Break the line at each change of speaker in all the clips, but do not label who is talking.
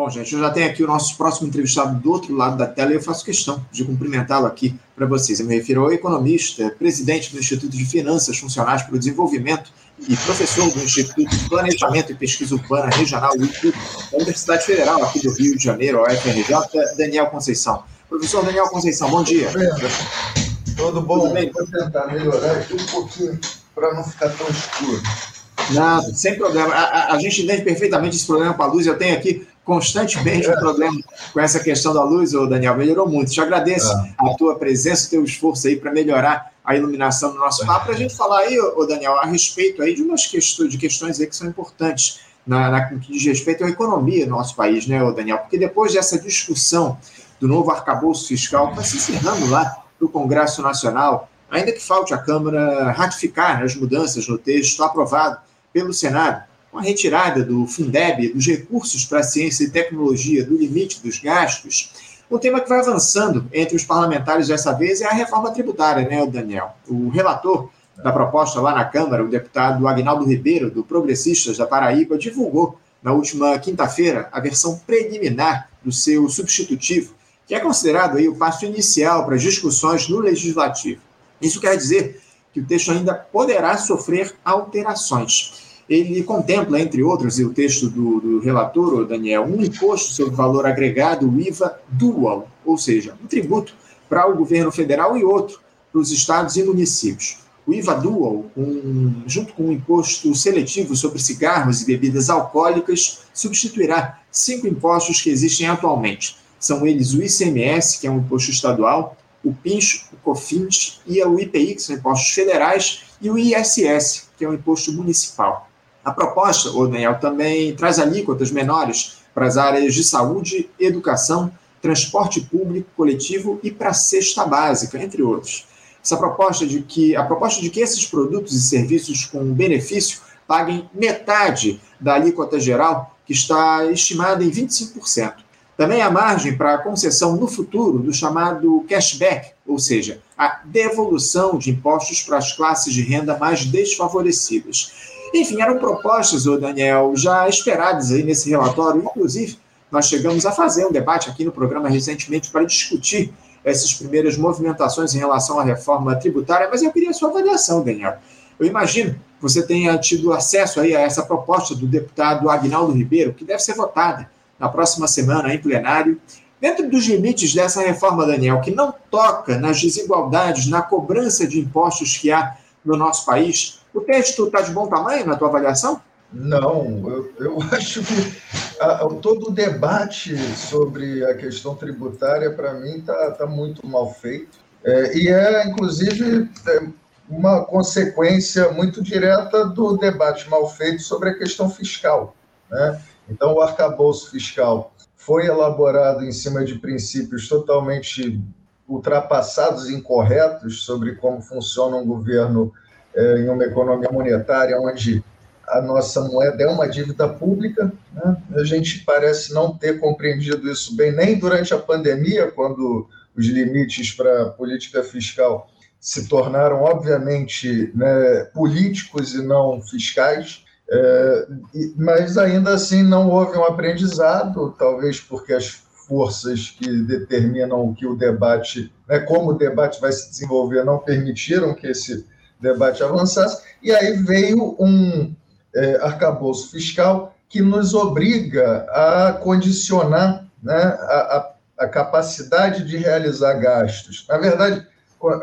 Bom, gente, eu já tenho aqui o nosso próximo entrevistado do outro lado da tela e eu faço questão de cumprimentá-lo aqui para vocês. Eu me refiro ao economista, presidente do Instituto de Finanças Funcionais para o Desenvolvimento e professor do Instituto de Planejamento e Pesquisa Urbana Regional da Universidade Federal aqui do Rio de Janeiro, a UFRJ, Daniel Conceição. Professor Daniel Conceição, bom dia.
Tudo bom? Tudo bem? Vou tentar melhorar aqui um pouquinho para não ficar tão escuro.
Nada, sem problema. A, a, a, gente entende perfeitamente esse problema com a luz. Eu tenho aqui constantemente um problema com essa questão da luz, ô Daniel. Melhorou muito. Te agradeço ah. a tua presença, o teu esforço aí para melhorar a iluminação do nosso papo. Para a gente falar aí, ô Daniel, a respeito aí de umas questões, de questões aí que são importantes na, na, que diz respeito à economia do nosso país, né, ô Daniel? Porque depois dessa discussão do novo arcabouço fiscal vai se encerrando lá no Congresso Nacional, ainda que falte a Câmara ratificar né, as mudanças no texto aprovado pelo Senado, com a retirada do Fundeb, dos recursos para ciência e tecnologia, do limite dos gastos, um tema que vai avançando entre os parlamentares dessa vez é a reforma tributária, né, Daniel? O relator da proposta lá na Câmara, o deputado Agnaldo Ribeiro, do Progressistas da Paraíba, divulgou na última quinta-feira a versão preliminar do seu substitutivo, que é considerado aí o passo inicial para as discussões no Legislativo. Isso quer dizer que o texto ainda poderá sofrer alterações. Ele contempla, entre outros, e o texto do, do relator, Daniel, um imposto sobre valor agregado, o IVA dual, ou seja, um tributo para o governo federal e outro para os estados e municípios. O IVA dual, um, junto com o imposto seletivo sobre cigarros e bebidas alcoólicas, substituirá cinco impostos que existem atualmente. São eles o ICMS, que é um imposto estadual, o PINCH, o COFINS e o IPI, que são impostos federais, e o ISS, que é um imposto municipal. A proposta, o Daniel, também traz alíquotas menores para as áreas de saúde, educação, transporte público coletivo e para a cesta básica, entre outros. Essa proposta de que a proposta de que esses produtos e serviços com benefício paguem metade da alíquota geral, que está estimada em 25%. Também há margem para a concessão no futuro do chamado cashback, ou seja, a devolução de impostos para as classes de renda mais desfavorecidas. Enfim, eram propostas, o Daniel, já esperadas aí nesse relatório. Inclusive, nós chegamos a fazer um debate aqui no programa recentemente para discutir essas primeiras movimentações em relação à reforma tributária, mas eu queria a sua avaliação, Daniel. Eu imagino que você tenha tido acesso aí a essa proposta do deputado Agnaldo Ribeiro, que deve ser votada na próxima semana em plenário. Dentro dos limites dessa reforma, Daniel, que não toca nas desigualdades, na cobrança de impostos que há no nosso país, o texto está de bom tamanho na tua avaliação?
Não, eu, eu acho que a, todo o debate sobre a questão tributária, para mim, está tá muito mal feito. É, e é, inclusive, é uma consequência muito direta do debate mal feito sobre a questão fiscal. Né? Então, o arcabouço fiscal foi elaborado em cima de princípios totalmente ultrapassados e incorretos sobre como funciona um governo é, em uma economia monetária onde a nossa moeda é uma dívida pública. Né? A gente parece não ter compreendido isso bem nem durante a pandemia, quando os limites para a política fiscal se tornaram, obviamente, né, políticos e não fiscais. É, mas ainda assim não houve um aprendizado, talvez porque as forças que determinam o que o debate, né, como o debate vai se desenvolver, não permitiram que esse debate avançasse, e aí veio um é, arcabouço fiscal que nos obriga a condicionar né, a, a, a capacidade de realizar gastos. Na verdade,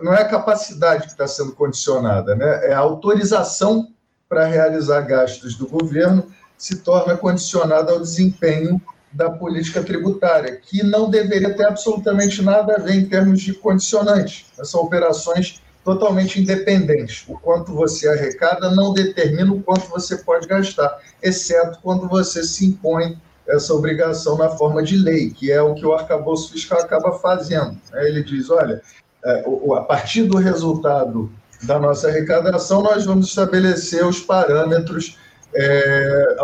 não é a capacidade que está sendo condicionada, né, é a autorização para realizar gastos do governo se torna condicionada ao desempenho da política tributária, que não deveria ter absolutamente nada a ver em termos de condicionantes. São operações totalmente independentes. O quanto você arrecada não determina o quanto você pode gastar, exceto quando você se impõe essa obrigação na forma de lei, que é o que o arcabouço fiscal acaba fazendo. Ele diz: olha, é, a partir do resultado da nossa arrecadação, nós vamos estabelecer os parâmetros é,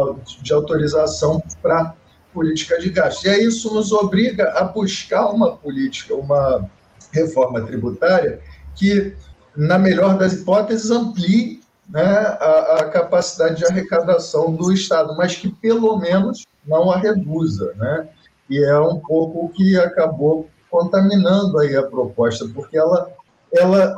de autorização para política de gasto. E aí isso nos obriga a buscar uma política, uma reforma tributária que, na melhor das hipóteses, amplie né, a, a, capacidade de arrecadação do Estado, mas que pelo menos não a reduza, né? E é um pouco o que acabou contaminando aí a proposta, porque ela, ela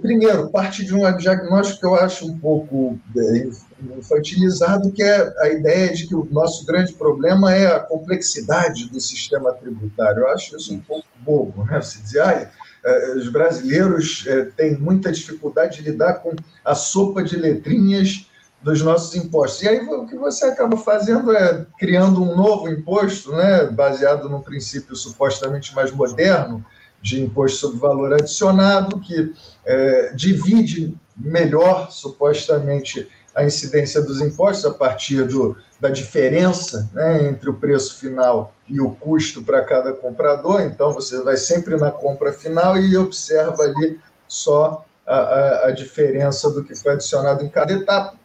primeiro, parte de um diagnóstico que eu acho um pouco é, infantilizado, que é a ideia de que o nosso grande problema é a complexidade do sistema tributário. Eu acho isso um pouco bobo, né? Se dizer, ah, os brasileiros é, têm muita dificuldade de lidar com a sopa de letrinhas dos nossos impostos. E aí o que você acaba fazendo é criando um novo imposto, né, baseado num princípio supostamente mais moderno de imposto sobre valor adicionado, que é, divide melhor, supostamente, a incidência dos impostos a partir do, da diferença né, entre o preço final e o custo para cada comprador. Então, você vai sempre na compra final e observa ali só a, a, a diferença do que foi adicionado em cada etapa.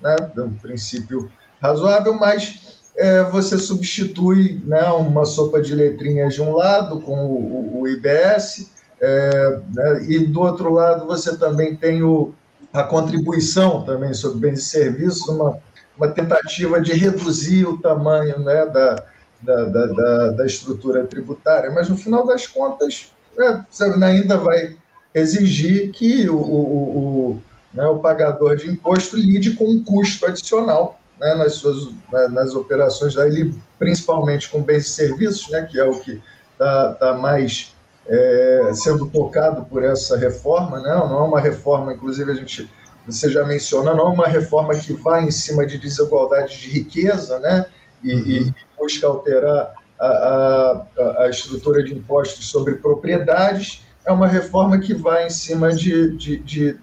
Né, um princípio razoável, mas é, você substitui né, uma sopa de letrinhas de um lado com o, o IBS, é, né, e do outro lado você também tem o, a contribuição também sobre bens e serviços, uma, uma tentativa de reduzir o tamanho né, da, da, da, da, estrutura tributária, mas no final das contas é, ainda vai exigir que o, o, o, né, o pagador de imposto lide com um custo adicional né, nas suas né, nas operações, daí, principalmente com bens e serviços, né, que é o que está tá mais é, sendo tocado por essa reforma, né? não é uma reforma, inclusive a gente, você já menciona, não é uma reforma que vai em cima de desigualdade de riqueza, né? e, e uhum. busca alterar a, a, a, estrutura de impostos sobre propriedades, é uma reforma que vai em cima de, de, de,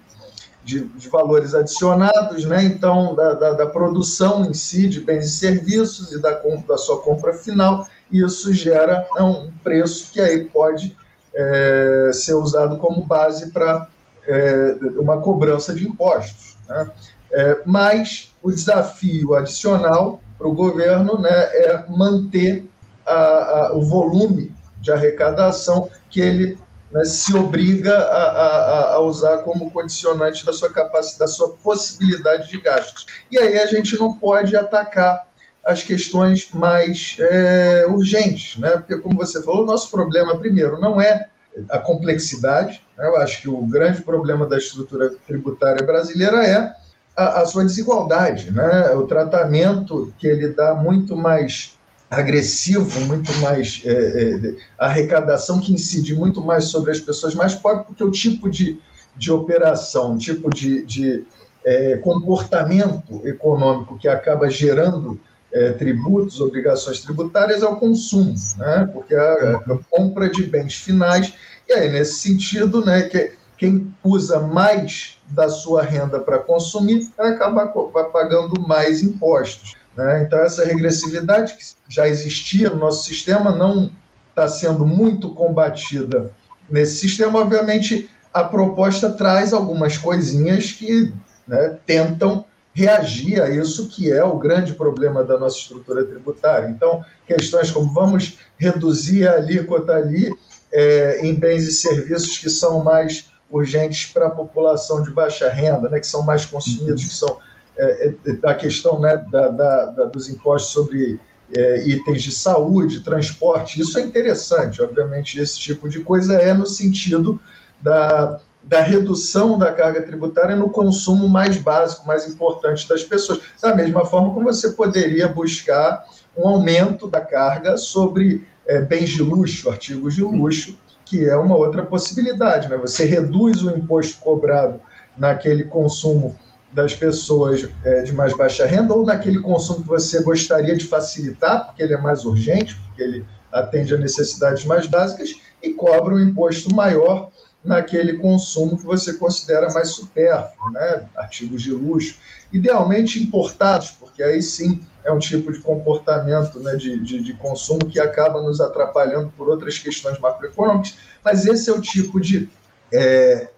de, de valores adicionados, né? então, da, da, da, produção em si de bens e serviços e da, da sua compra final, e isso gera né, um preço que aí pode é, ser usado como base para é, uma cobrança de impostos. Né? É, mas o desafio adicional para o governo né, é manter a, a, o volume de arrecadação que ele né, se obriga a, a, usar como condicionante da sua capacidade, da sua possibilidade de gastos. E aí a gente não pode atacar as questões mais é, urgentes, né? Porque, como você falou, o nosso problema, primeiro, não é a complexidade. Né? Eu acho que o grande problema da estrutura tributária brasileira é a, a sua desigualdade, né? O tratamento que ele dá muito mais agressivo, muito mais é, é, arrecadação que incide muito mais sobre as pessoas mais pobres, porque o tipo de, de operação, o tipo de, de é, comportamento econômico que acaba gerando é, tributos, obrigações tributárias ao consumo, né? porque a, a, compra de bens finais, e aí, nesse sentido, né, que quem usa mais da sua renda para consumir acaba pagando mais impostos. Né? Então, essa regressividade que já existia no nosso sistema não está sendo muito combatida nesse sistema. Obviamente, a proposta traz algumas coisinhas que né, tentam reagir a isso que é o grande problema da nossa estrutura tributária. Então, questões como vamos reduzir a alíquota ali é, em bens e serviços que são mais urgentes para a população de baixa renda, né, que são mais consumidos, que são é, é, a questão né, da, da, da, dos impostos sobre é, itens de saúde, transporte, isso é interessante, obviamente, esse tipo de coisa é no sentido da, da redução da carga tributária no consumo mais básico, mais importante das pessoas. Da mesma forma como você poderia buscar um aumento da carga sobre é, bens de luxo, artigos de luxo, que é uma outra possibilidade. Né? Você reduz o imposto cobrado naquele consumo das pessoas é, de mais baixa renda ou naquele consumo que você gostaria de facilitar, porque ele é mais urgente, porque ele atende a necessidades mais básicas, e cobra um imposto maior naquele consumo que você considera mais supérfluo, né? artigos de luxo, idealmente importados, porque aí sim é um tipo de comportamento né, de, de, de, consumo que acaba nos atrapalhando por outras questões macroeconômicas, mas esse é o tipo de é,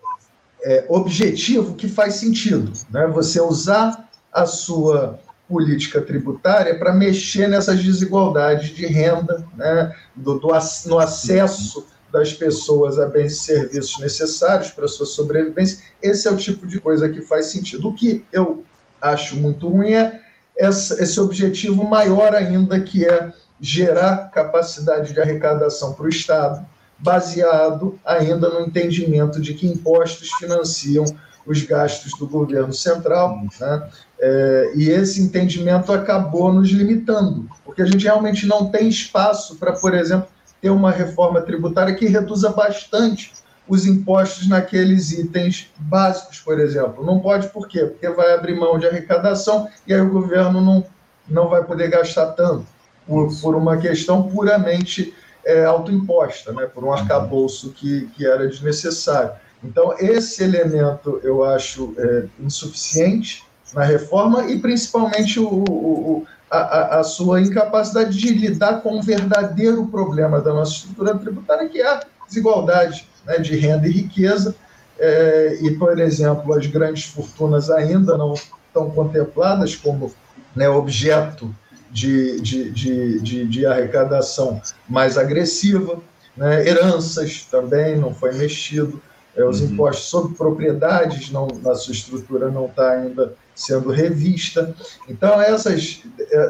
é, objetivo que faz sentido, né? você usar a sua política tributária para mexer nessas desigualdades de renda, né? do, do no acesso das pessoas a bens e serviços necessários para sua sobrevivência. Esse é o tipo de coisa que faz sentido. O que eu acho muito ruim é esse objetivo maior ainda, que é gerar capacidade de arrecadação para o Estado, baseado ainda no entendimento de que impostos financiam os gastos do governo central. Né? É, e esse entendimento acabou nos limitando, porque a gente realmente não tem espaço para, por exemplo, ter uma reforma tributária que reduza bastante os impostos naqueles itens básicos, por exemplo. Não pode por quê? Porque vai abrir mão de arrecadação e aí o governo não, não vai poder gastar tanto, por, por uma questão puramente é, autoimposta, né? por um arcabouço que, que era desnecessário. Então, esse elemento eu acho é, insuficiente na reforma e principalmente o, o, a, a, sua incapacidade de lidar com o verdadeiro problema da nossa estrutura tributária, que é a desigualdade né, de renda e riqueza. É, e, por exemplo, as grandes fortunas ainda não estão contempladas como né, objeto de, de, de, de, de arrecadação mais agressiva. Né, heranças também não foi mexido. É, os uhum. impostos sobre propriedades, não, na sua estrutura, não está ainda sendo revista. Então, essas,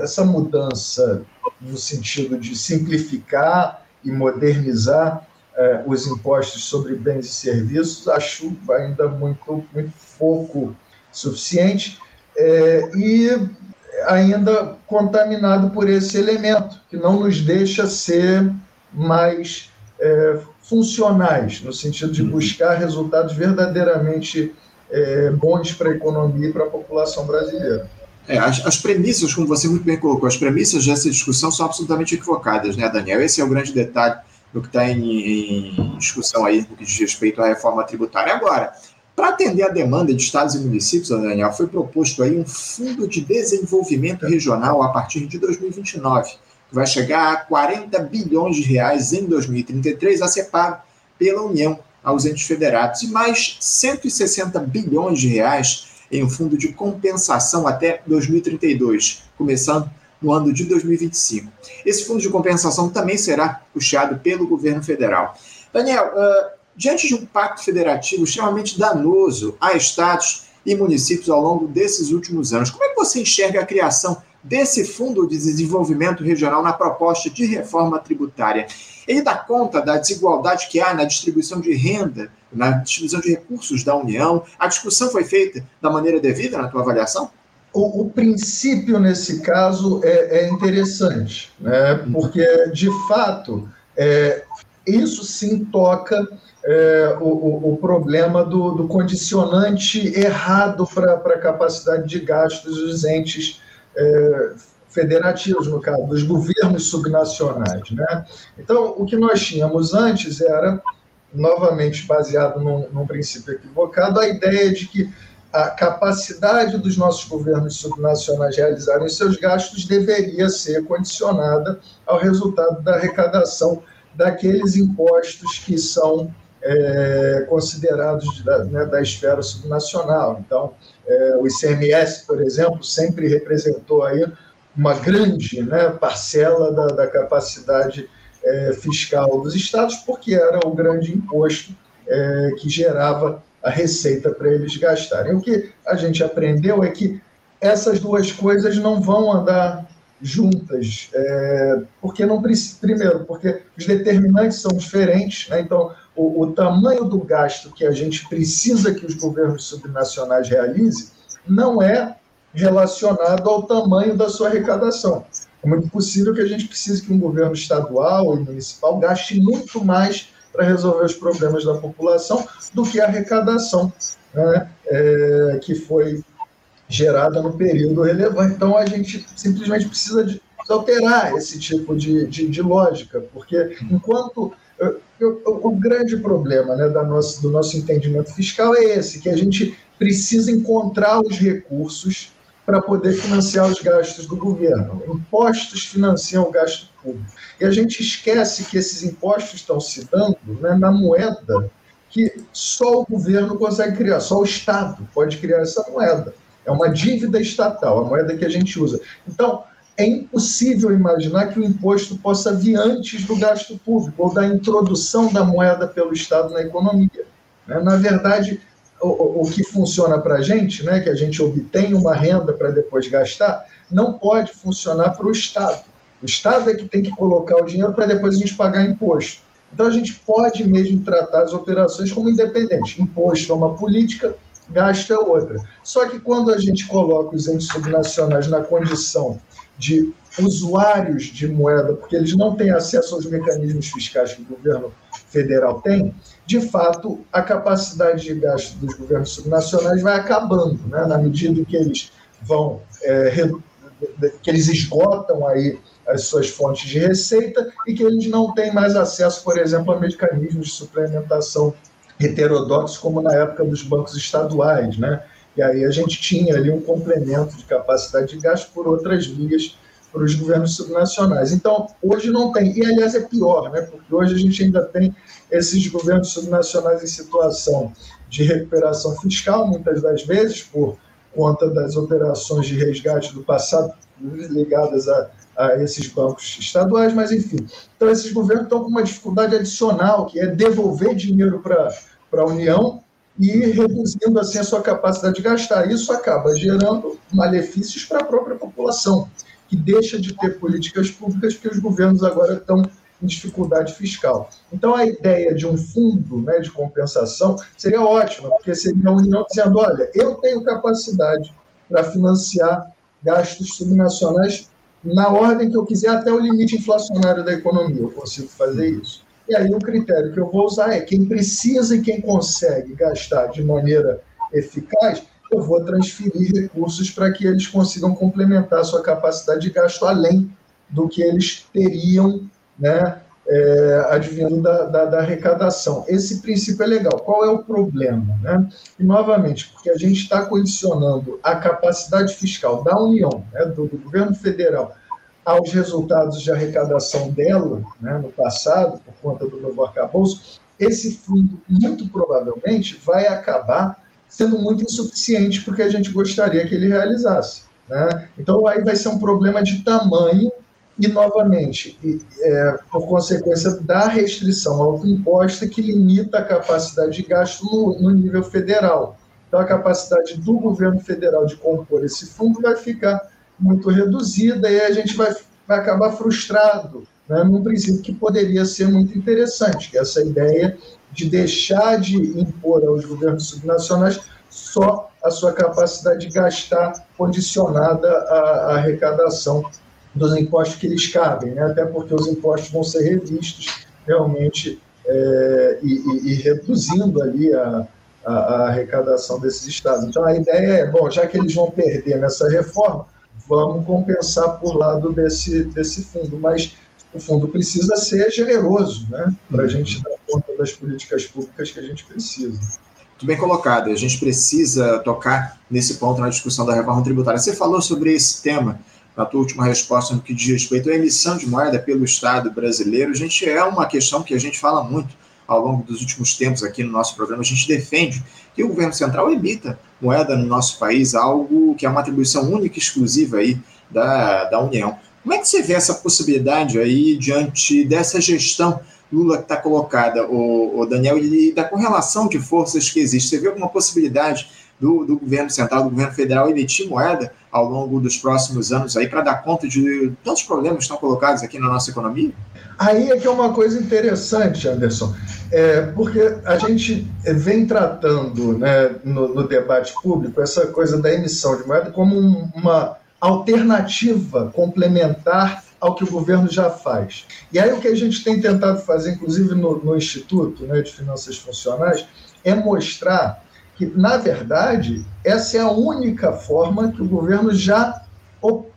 essa mudança no sentido de simplificar e modernizar eh, os impostos sobre bens e serviços, acho ainda muito, muito pouco suficiente eh, e ainda contaminado por esse elemento, que não nos deixa ser mais eh, funcionais, no sentido de uhum. buscar resultados verdadeiramente é, bons para a economia e para a população brasileira.
É, as, as, premissas, como você muito bem colocou, as premissas dessa discussão são absolutamente equivocadas, né, Daniel? Esse é o grande detalhe do que está em, em, discussão aí no que diz respeito à reforma tributária. Agora, para atender a demanda de estados e municípios, Daniel, foi proposto aí um fundo de desenvolvimento regional a partir de 2029, que vai chegar a 40 bilhões de reais em 2033, a ser pago pela União aos entes federados e mais 160 bilhões de reais em um fundo de compensação até 2032, começando no ano de 2025. Esse fundo de compensação também será puxado pelo governo federal. Daniel, uh, diante de um pacto federativo extremamente danoso a estados e municípios ao longo desses últimos anos, como é que você enxerga a criação desse Fundo de Desenvolvimento Regional na proposta de reforma tributária. Ele dá conta da desigualdade que há na distribuição de renda, na distribuição de recursos da União. A discussão foi feita da maneira devida na tua avaliação?
O, o princípio, nesse caso, é, é interessante, né? porque, de fato, é, isso sim toca é, o, o, problema do, do condicionante errado para a capacidade de gastos dos entes é, federativos, no caso, dos governos subnacionais. Né? Então, o que nós tínhamos antes era, novamente baseado num, num princípio equivocado, a ideia de que a capacidade dos nossos governos subnacionais realizarem seus gastos deveria ser condicionada ao resultado da arrecadação daqueles impostos que são é, considerados da, né, da esfera subnacional. Então, é, o ICMS, por exemplo, sempre representou aí uma grande né, parcela da, da capacidade é, fiscal dos estados, porque era o grande imposto é, que gerava a receita para eles gastarem. O que a gente aprendeu é que essas duas coisas não vão andar juntas, é, porque não primeiro, porque os determinantes são diferentes, né? então o, o, tamanho do gasto que a gente precisa que os governos subnacionais realizem não é relacionado ao tamanho da sua arrecadação. É muito possível que a gente precise que um governo estadual e municipal gaste muito mais para resolver os problemas da população do que a arrecadação né, é, que foi gerada no período relevante. Então, a gente simplesmente precisa de alterar esse tipo de, de, de lógica, porque enquanto o, grande problema né, da nossa, do nosso entendimento fiscal é esse, que a gente precisa encontrar os recursos para poder financiar os gastos do governo. Impostos financiam o gasto público. E a gente esquece que esses impostos estão se dando né, na moeda que só o governo consegue criar, só o Estado pode criar essa moeda. É uma dívida estatal, a moeda que a gente usa. Então, é impossível imaginar que o imposto possa vir antes do gasto público ou da introdução da moeda pelo Estado na economia. Né? Na verdade, o, o que funciona para a gente, né, que a gente obtém uma renda para depois gastar, não pode funcionar para o Estado. O Estado é que tem que colocar o dinheiro para depois a gente pagar imposto. Então a gente pode mesmo tratar as operações como independentes. Imposto é uma política, gasto é outra. Só que quando a gente coloca os entes subnacionais na condição de usuários de moeda, porque eles não têm acesso aos mecanismos fiscais que o governo federal tem, de fato, a capacidade de gasto dos governos subnacionais vai acabando, né? na medida que eles vão, é, que eles esgotam aí as suas fontes de receita e que eles não têm mais acesso, por exemplo, a mecanismos de suplementação heterodoxos, como na época dos bancos estaduais, né? E aí a gente tinha ali um complemento de capacidade de gasto por outras vias para os governos subnacionais. Então, hoje não tem. E, aliás, é pior, né? porque hoje a gente ainda tem esses governos subnacionais em situação de recuperação fiscal, muitas das vezes, por conta das operações de resgate do passado ligadas a, a esses bancos estaduais, mas, enfim. Então, esses governos estão com uma dificuldade adicional, que é devolver dinheiro para a União e reduzindo assim a sua capacidade de gastar. Isso acaba gerando malefícios para a própria população que deixa de ter políticas públicas porque os governos agora estão em dificuldade fiscal. Então, a ideia de um fundo né, de compensação seria ótima, porque seria a União dizendo: olha, eu tenho capacidade para financiar gastos subnacionais na ordem que eu quiser, até o limite inflacionário da economia, eu consigo fazer isso. E aí o critério que eu vou usar é quem precisa e quem consegue gastar de maneira eficaz, eu vou transferir recursos para que eles consigam complementar a sua capacidade de gasto além do que eles teriam, né, é, advindo da, da, da, arrecadação. Esse princípio é legal. Qual é o problema? Né? E, novamente, porque a gente está condicionando a capacidade fiscal da União, né, do, do, governo federal, aos resultados de arrecadação dela, né, no passado, por conta do novo arcabouço, esse fundo, muito provavelmente, vai acabar sendo muito insuficiente porque a gente gostaria que ele realizasse. Né? Então, aí vai ser um problema de tamanho e, novamente, é, por consequência da restrição autoimposta que limita a capacidade de gasto no, no nível federal. Então, a capacidade do governo federal de compor esse fundo vai ficar muito reduzida e a gente vai, vai acabar frustrado né, num princípio que poderia ser muito interessante, que é essa ideia de deixar de impor aos governos subnacionais só a sua capacidade de gastar condicionada à, arrecadação dos impostos que lhes cabem, né? até porque os impostos vão ser revistos realmente é, e, e, e, reduzindo ali a, a, a, arrecadação desses estados. Então a ideia é, bom, já que eles vão perder nessa reforma, vamos compensar por lado desse, desse fundo, mas o fundo precisa ser generoso, né, para a gente dar conta das políticas públicas que a gente precisa.
Muito bem colocado. A gente precisa tocar nesse ponto na discussão da reforma tributária. Você falou sobre esse tema na tua última resposta no que diz respeito à emissão de moeda pelo Estado brasileiro. A gente é uma questão que a gente fala muito ao longo dos últimos tempos aqui no nosso programa. A gente defende que o governo central emita moeda no nosso país, algo que é uma atribuição única e exclusiva aí da, da União. Como é que você vê essa possibilidade aí diante dessa gestão Lula que está colocada, o, o, Daniel, e da correlação de forças que existe? Você vê alguma possibilidade do, do governo central, do governo federal emitir moeda ao longo dos próximos anos aí para dar conta de tantos problemas que estão colocados aqui na nossa economia?
Aí é que é uma coisa interessante, Anderson, é, porque a gente vem tratando né, no, no debate público essa coisa da emissão de moeda como um, uma alternativa complementar ao que o governo já faz. E aí o que a gente tem tentado fazer, inclusive no, no Instituto né, de Finanças Funcionais, é mostrar que, na verdade, essa é a única forma que o governo já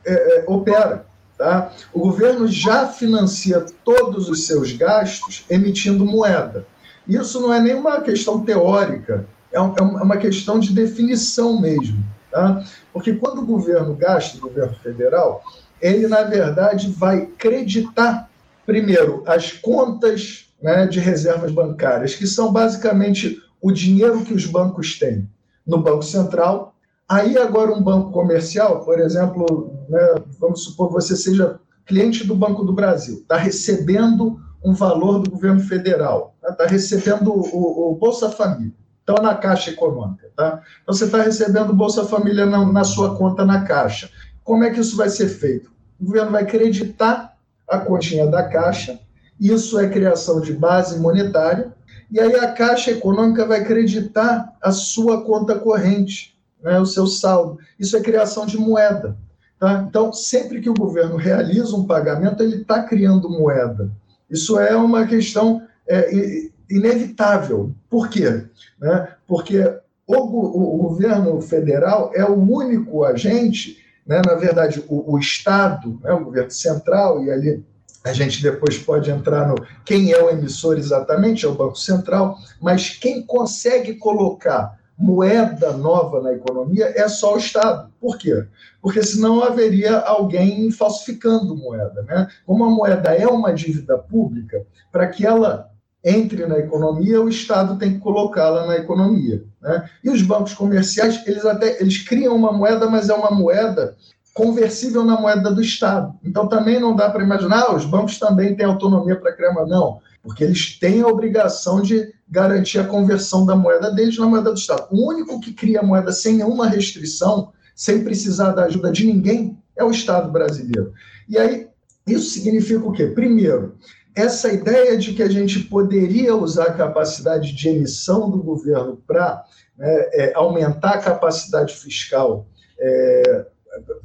é, é, opera. Tá? O governo já financia todos os seus gastos emitindo moeda. Isso não é nenhuma questão teórica, é, é, uma questão de definição mesmo. Tá? Porque quando o governo gasta, o governo federal, ele, na verdade, vai creditar, primeiro, as contas né, de reservas bancárias, que são basicamente o dinheiro que os bancos têm no Banco Central. Aí, agora, um banco comercial, por exemplo, né, vamos supor que você seja cliente do Banco do Brasil, está recebendo um valor do governo federal, está né, recebendo o, o Bolsa Família. estão na Caixa Econômica. Tá? Então, você está recebendo Bolsa Família na, na sua conta na Caixa. Como é que isso vai ser feito? O governo vai acreditar a continha da Caixa, isso é criação de base monetária, e aí a Caixa Econômica vai acreditar a sua conta corrente, né, o seu saldo. Isso é criação de moeda. Tá? Então, sempre que o governo realiza um pagamento, ele está criando moeda. Isso é uma questão é, inevitável. Por quê? Né? Porque o, o, governo federal é o único agente, né? na verdade, o, o Estado, né? o governo central, e ali a gente depois pode entrar no quem é o emissor exatamente, é o Banco Central, mas quem consegue colocar moeda nova na economia é só o Estado. Por quê? Porque senão haveria alguém falsificando moeda. Né? Como a moeda é uma dívida pública, para que ela entre na economia, o Estado tem que colocá-la na economia. Né? E os bancos comerciais, eles até eles criam uma moeda, mas é uma moeda conversível na moeda do Estado. Então também não dá para imaginar, ah, os bancos também têm autonomia para criar uma. Não, porque eles têm a obrigação de garantir a conversão da moeda deles na moeda do Estado. O único que cria moeda sem nenhuma restrição, sem precisar da ajuda de ninguém, é o Estado brasileiro. E aí, isso significa o quê? Primeiro, essa ideia de que a gente poderia usar a capacidade de emissão do governo para né, é, aumentar a capacidade fiscal é,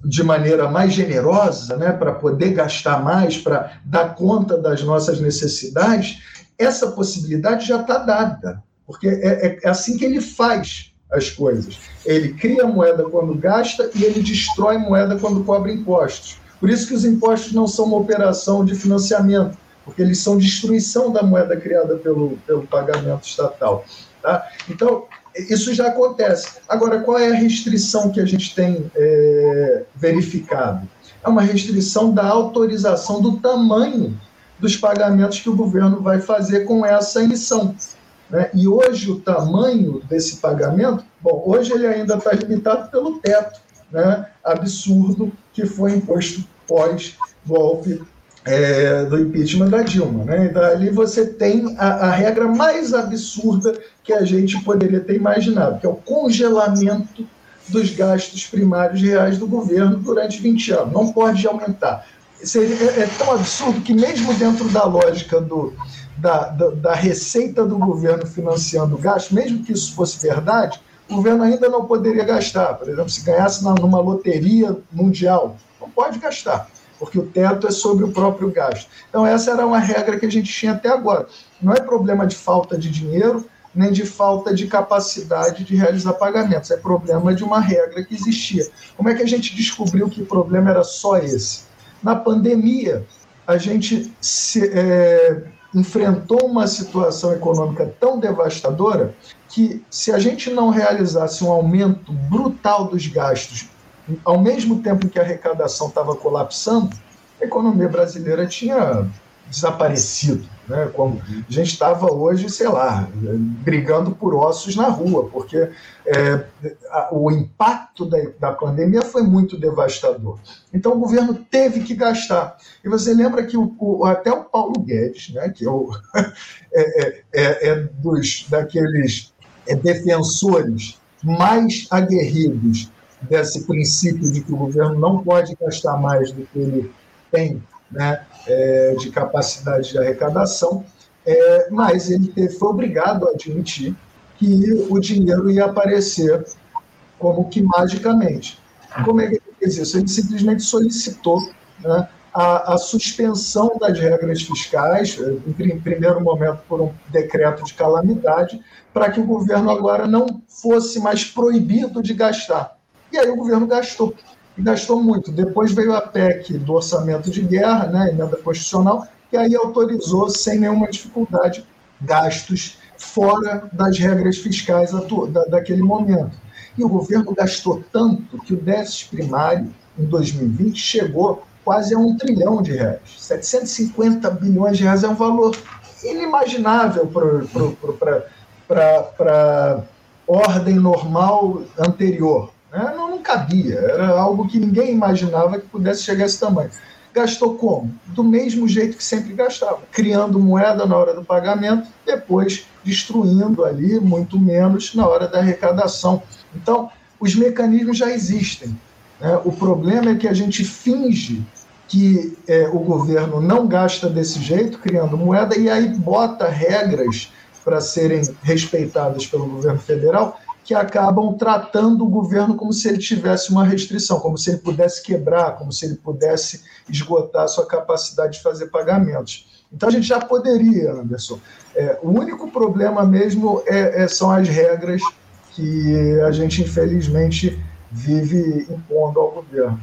de maneira mais generosa, né, para poder gastar mais, para dar conta das nossas necessidades, essa possibilidade já está dada, porque é, é, é assim que ele faz as coisas. Ele cria moeda quando gasta e ele destrói moeda quando cobra impostos. Por isso que os impostos não são uma operação de financiamento, porque eles são destruição da moeda criada pelo, pelo pagamento estatal. Tá? Então, isso já acontece. Agora, qual é a restrição que a gente tem é, verificado? É uma restrição da autorização do tamanho dos pagamentos que o governo vai fazer com essa emissão. Né? E hoje o tamanho desse pagamento, bom, hoje ele ainda está limitado pelo teto né? absurdo que foi imposto pós-golpe é, do impeachment da Dilma. Né? Então, ali você tem a, a, regra mais absurda que a gente poderia ter imaginado, que é o congelamento dos gastos primários reais do governo durante 20 anos. Não pode aumentar. É, é, tão absurdo que, mesmo dentro da lógica do, da, da, da receita do governo financiando o gasto, mesmo que isso fosse verdade, o governo ainda não poderia gastar. Por exemplo, se ganhasse numa loteria mundial, não pode gastar porque o teto é sobre o próprio gasto. Então, essa era uma regra que a gente tinha até agora. Não é problema de falta de dinheiro, nem de falta de capacidade de realizar pagamentos, é problema de uma regra que existia. Como é que a gente descobriu que o problema era só esse? Na pandemia, a gente se, é, enfrentou uma situação econômica tão devastadora que, se a gente não realizasse um aumento brutal dos gastos ao mesmo tempo que a arrecadação estava colapsando, a economia brasileira tinha desaparecido. Né? Como a gente estava hoje, sei lá, brigando por ossos na rua, porque é, a, o impacto da, da pandemia foi muito devastador. Então o governo teve que gastar. E você lembra que o, o, até o Paulo Guedes, né, que é, o, é, é, é, é dos daqueles é, defensores mais aguerridos desse princípio de que o governo não pode gastar mais do que ele tem né, é, de capacidade de arrecadação, é, mas ele foi obrigado a admitir que o dinheiro ia aparecer como que magicamente. Como é que ele fez isso? Ele simplesmente solicitou né, a, a, suspensão das regras fiscais, em primeiro momento por um decreto de calamidade, para que o governo agora não fosse mais proibido de gastar. E aí o governo gastou, gastou muito. Depois veio a PEC do orçamento de guerra, né, emenda constitucional, que aí autorizou, sem nenhuma dificuldade, gastos fora das regras fiscais da, daquele momento. E o governo gastou tanto que o déficit primário, em 2020, chegou quase a um trilhão de reais. 750 bilhões de reais é um valor inimaginável para a ordem normal anterior. Né? Não, não cabia, era algo que ninguém imaginava que pudesse chegar a esse tamanho. Gastou como? Do mesmo jeito que sempre gastava, criando moeda na hora do pagamento, depois destruindo ali muito menos na hora da arrecadação. Então, os mecanismos já existem. Né? O problema é que a gente finge que é, o governo não gasta desse jeito, criando moeda, e aí bota regras para serem respeitadas pelo governo federal que acabam tratando o governo como se ele tivesse uma restrição, como se ele pudesse quebrar, como se ele pudesse esgotar a sua capacidade de fazer pagamentos. Então a gente já poderia, Anderson. É, o único problema mesmo é, é, são as regras que a gente infelizmente vive impondo ao governo.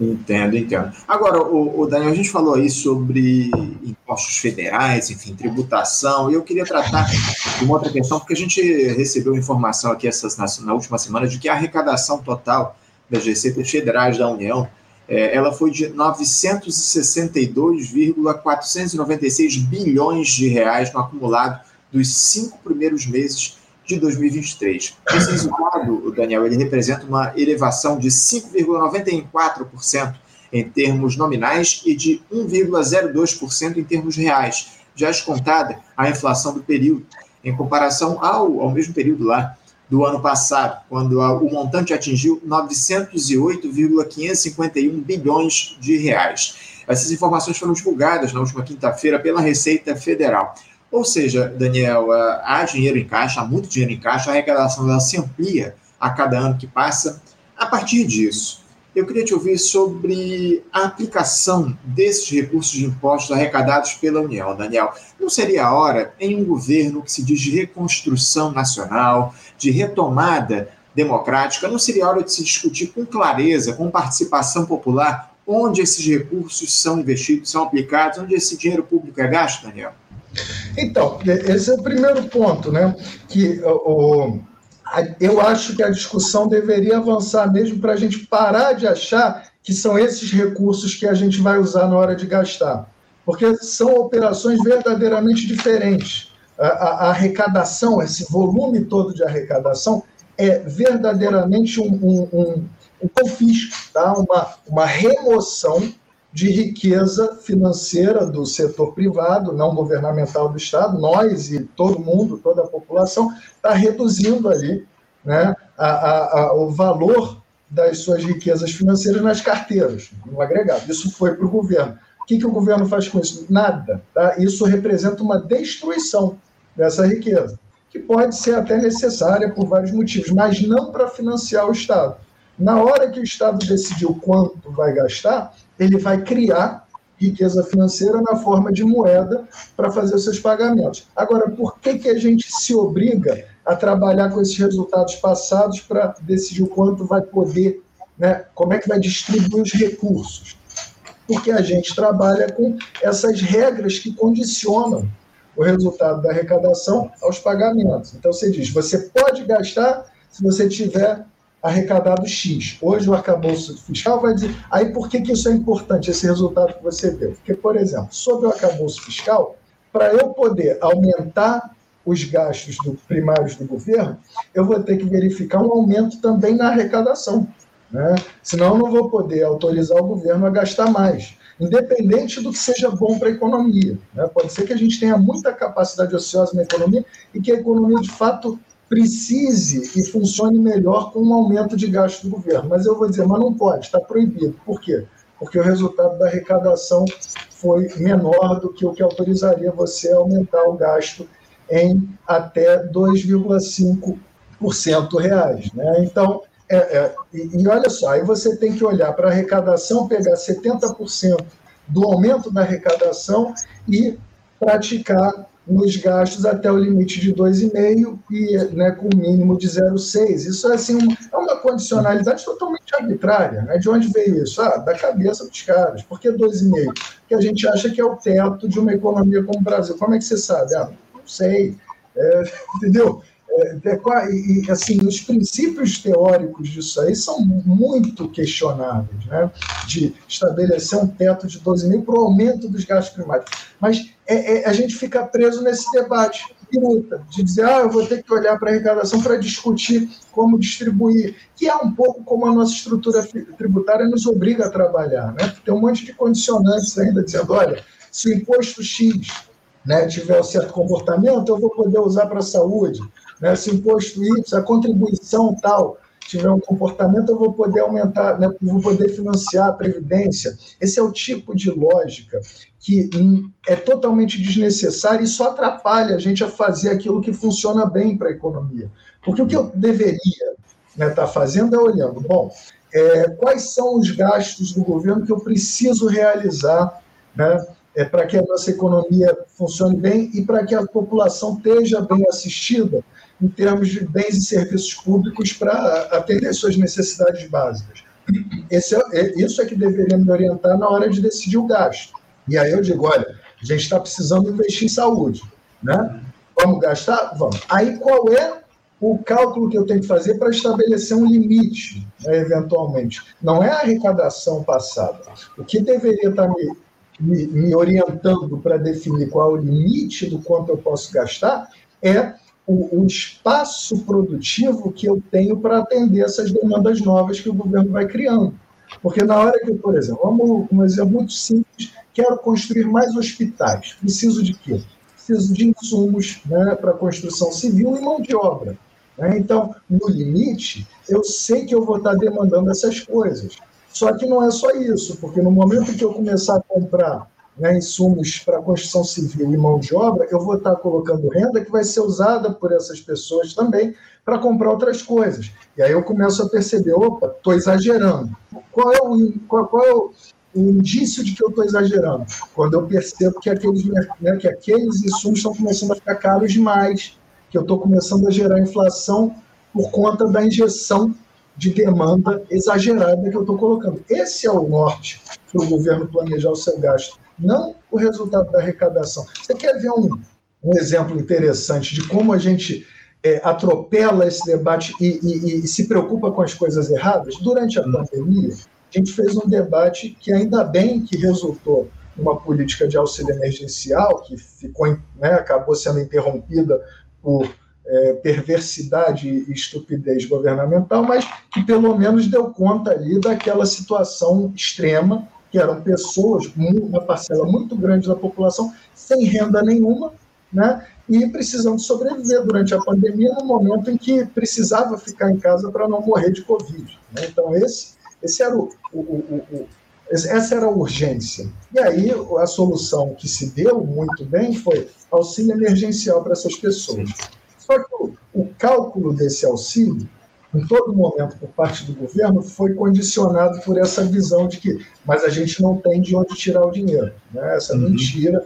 Entendo, entendo. Agora, o, o, Daniel, a gente falou aí sobre impostos federais, enfim, tributação, e eu queria tratar de uma outra questão, porque a gente recebeu informação aqui essas, na, na última semana de que a arrecadação total das receitas federais da União é, ela foi de 962,496 bilhões de reais no acumulado dos cinco primeiros meses de 2023. Esse resultado, Daniel, ele representa uma elevação de 5,94% em termos nominais e de 1,02% em termos reais, já descontada a inflação do período, em comparação ao, ao mesmo período lá do ano passado, quando a, o montante atingiu 908,551 bilhões de reais. Essas informações foram divulgadas na última quinta-feira pela Receita Federal. Ou seja, Daniel, eh, há dinheiro em caixa, há muito dinheiro em caixa, a arrecadação ela se amplia a cada ano que passa. A partir disso, eu queria te ouvir sobre a aplicação desses recursos de impostos arrecadados pela União, Daniel. Não seria a hora, em um governo que se diz de reconstrução nacional, de retomada democrática, não seria a hora de se discutir com clareza, com participação popular, onde esses recursos são investidos, são aplicados, onde esse dinheiro público é gasto, Daniel?
Então, esse é o primeiro ponto, né? Que o, eu acho que a discussão deveria avançar mesmo para a gente parar de achar que são esses recursos que a gente vai usar na hora de gastar. Porque são operações verdadeiramente diferentes. A, a, a arrecadação, esse volume todo de arrecadação, é verdadeiramente um, um, um, um confisco, tá? uma, uma remoção de riqueza financeira do setor privado, não governamental do Estado, nós e todo mundo, toda a população, está reduzindo ali né, a, a, a, o valor das suas riquezas financeiras nas carteiras, no agregado. Isso foi para o governo. O que, que o governo faz com isso? Nada. Tá? Isso representa uma destruição dessa riqueza, que pode ser até necessária por vários motivos, mas não para financiar o Estado. Na hora que o Estado decidiu quanto vai gastar, ele vai criar riqueza financeira na forma de moeda para fazer os seus pagamentos. Agora, por que, que a gente se obriga a trabalhar com esses resultados passados para decidir o quanto vai poder, né, como é que vai distribuir os recursos? Porque a gente trabalha com essas regras que condicionam o resultado da arrecadação aos pagamentos. Então, você diz, você pode gastar se você tiver arrecadado X. Hoje o arcabouço fiscal vai dizer. Aí por que, que isso é importante, esse resultado que você deu? Porque, por exemplo, sobre o arcabouço fiscal, para eu poder aumentar os gastos do, primários do governo, eu vou ter que verificar um aumento também na arrecadação. Né? Senão eu não vou poder autorizar o governo a gastar mais, independente do que seja bom para a economia. Né? Pode ser que a gente tenha muita capacidade ociosa na economia e que a economia, de fato, precise e funcione melhor com um aumento de gasto do governo. Mas eu vou dizer, mas não pode, está proibido. Por quê? Porque o resultado da arrecadação foi menor do que o que autorizaria você a aumentar o gasto em até 2,5% reais. Né? Então, é, é, e, e olha só, aí você tem que olhar para a arrecadação, pegar 70% do aumento da arrecadação e praticar nos gastos até o limite de 2,5 e né, com o mínimo de 0,6. Isso é, assim, uma, é uma condicionalidade totalmente arbitrária. Né? De onde veio isso? Ah, da cabeça dos caras. Por que 2,5? Porque a gente acha que é o teto de uma economia como o Brasil. Como é que você sabe? Ah, não sei. É, entendeu? É, é e, assim, os princípios teóricos disso aí são muito questionáveis, né? de estabelecer um teto de 12 mil para o aumento dos gastos climáticos. Mas é, é, a gente fica preso nesse debate. biruta, de dizer, ah, eu vou ter que olhar para a arrecadação para discutir como distribuir, que é um pouco como a nossa estrutura tributária nos obriga a trabalhar. Né? Tem um monte de condicionantes ainda dizendo, olha, se o imposto X né, tiver um certo comportamento, eu vou poder usar para a saúde. Né? Se imposto Y, a contribuição tal tiver um comportamento, eu vou poder aumentar, né, vou poder financiar a previdência. Esse é o tipo de lógica que é totalmente desnecessária e só atrapalha a gente a fazer aquilo que funciona bem para a economia. Porque o que eu deveria estar né, tá fazendo é olhando, bom, é, quais são os gastos do governo que eu preciso realizar né, é, para que a nossa economia funcione bem e para que a população esteja bem assistida em termos de bens e serviços públicos para atender suas necessidades básicas. Esse é, é, isso é que deveria me orientar na hora de decidir o gasto. E aí eu digo, olha, a gente está precisando investir em saúde, né? Vamos gastar? Vamos. Aí qual é o cálculo que eu tenho que fazer para estabelecer um limite, né, eventualmente? Não é a arrecadação passada. O que deveria estar tá me, me, me orientando para definir qual é o limite do quanto eu posso gastar é o, o, espaço produtivo que eu tenho para atender essas demandas novas que o governo vai criando. Porque na hora que, por exemplo, vamos um exemplo muito simples, quero construir mais hospitais. Preciso de quê? Preciso de insumos né, para construção civil e mão de obra. Né? Então, no limite, eu sei que eu vou estar demandando essas coisas. Só que não é só isso, porque no momento que eu começar a comprar né, insumos para construção civil e mão de obra, eu vou estar colocando renda que vai ser usada por essas pessoas também para comprar outras coisas. E aí eu começo a perceber, opa, estou exagerando. Qual é, o, qual, qual é o, indício de que eu estou exagerando? Quando eu percebo que aqueles, né, que aqueles insumos estão começando a ficar caros demais, que eu estou começando a gerar inflação por conta da injeção de demanda exagerada que eu estou colocando. Esse é o norte para o governo planejar o seu gasto não o resultado da arrecadação. Você quer ver um, um exemplo interessante de como a gente é, atropela esse debate e, e, e, se preocupa com as coisas erradas? Durante a pandemia, a gente fez um debate que ainda bem que resultou uma política de auxílio emergencial que ficou, né, acabou sendo interrompida por é, perversidade e estupidez governamental, mas que pelo menos deu conta ali daquela situação extrema que eram pessoas, uma parcela muito grande da população, sem renda nenhuma, né? e precisando sobreviver durante a pandemia, no momento em que precisava ficar em casa para não morrer de Covid. Né? Então, esse, esse era o, o, o, o, essa era a urgência. E aí, a solução que se deu muito bem foi auxílio emergencial para essas pessoas. Só que o, o cálculo desse auxílio em todo momento por parte do governo foi condicionado por essa visão de que, mas a gente não tem de onde tirar o dinheiro. Né? Essa uhum. mentira.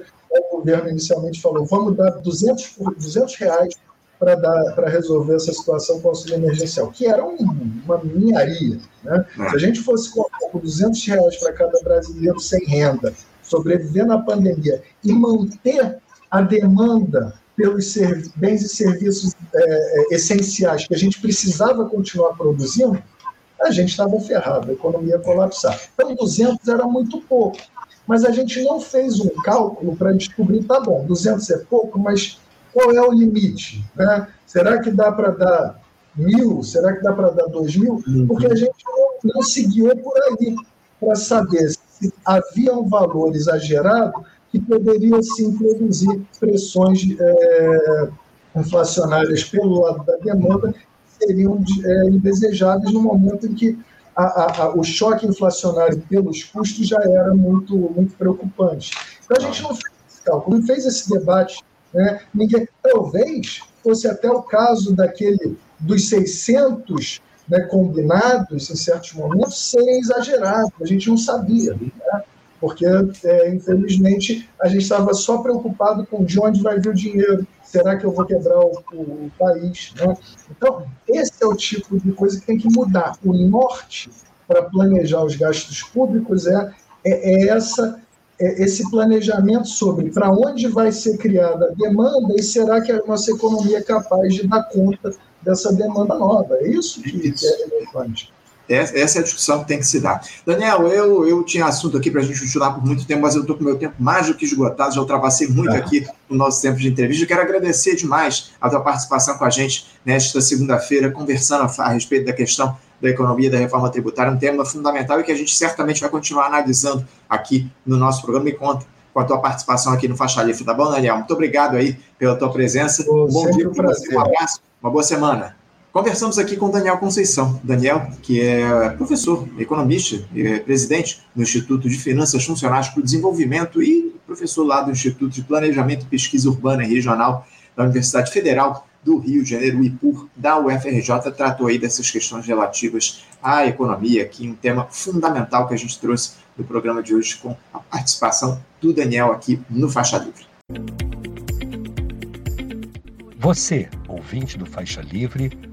O governo inicialmente falou, vamos dar 200, 200 reais para resolver essa situação com auxílio emergencial, que era um, uma ninharia. Né? Uhum. Se a gente fosse colocar 200 reais para cada brasileiro sem renda, sobreviver na pandemia e manter a demanda pelos bens e serviços é, é, essenciais que a gente precisava continuar produzindo, a gente estava ferrado, a economia ia colapsar. Então, 200 era muito pouco. Mas a gente não fez um cálculo para descobrir, tá bom, 200 é pouco, mas qual é o limite? Né? Será que dá para dar mil? Será que dá para dar dois mil? Uhum. Porque a gente não, não seguiu por aí para saber se havia um valor exagerado que poderia sim produzir pressões é, inflacionárias pelo lado da demanda seriam é, no momento em que a, a, a, o choque inflacionário pelos custos já era muito, muito preocupante. Então a gente não fez esse cálculo, não fez esse debate. Né? Ninguém, talvez fosse até o caso daquele dos 600 né, combinados em certos momentos serem exagerados, a gente não sabia. Né? Porque, é, infelizmente, a gente estava só preocupado com de onde vai vir o dinheiro, será que eu vou quebrar o, o, país? Né? Então, esse é o tipo de coisa que tem que mudar. O norte para planejar os gastos públicos é, é, é essa é esse planejamento sobre para onde vai ser criada a demanda e será que a nossa economia é capaz de dar conta dessa demanda nova. É isso que, isso. é relevante.
Essa é a discussão que tem que se dar. Daniel, eu, eu tinha assunto aqui para a gente continuar por muito tempo, mas eu estou com o meu tempo mais do que esgotado, já ultrapassei muito é. aqui no nosso tempo de entrevista. Eu quero agradecer demais a tua participação com a gente nesta segunda-feira, conversando a respeito da questão da economia da reforma tributária, um tema fundamental e que a gente certamente vai continuar analisando aqui no nosso programa. Me conta com a tua participação aqui no Faixa Livre, tá bom, Daniel? Muito obrigado aí pela tua presença.
um bom dia para
você, um abraço, uma boa semana. Conversamos aqui com Daniel Conceição. Daniel, que é professor, economista é presidente do Instituto de Finanças Funcionais para o Desenvolvimento e professor lá do Instituto de Planejamento e Pesquisa Urbana e Regional da Universidade Federal do Rio de Janeiro, IPUR, da UFRJ, tratou aí dessas questões relativas à economia, que é um tema fundamental que a gente trouxe no programa de hoje com a participação do Daniel aqui no Faixa Livre.
Você, ouvinte do Faixa Livre,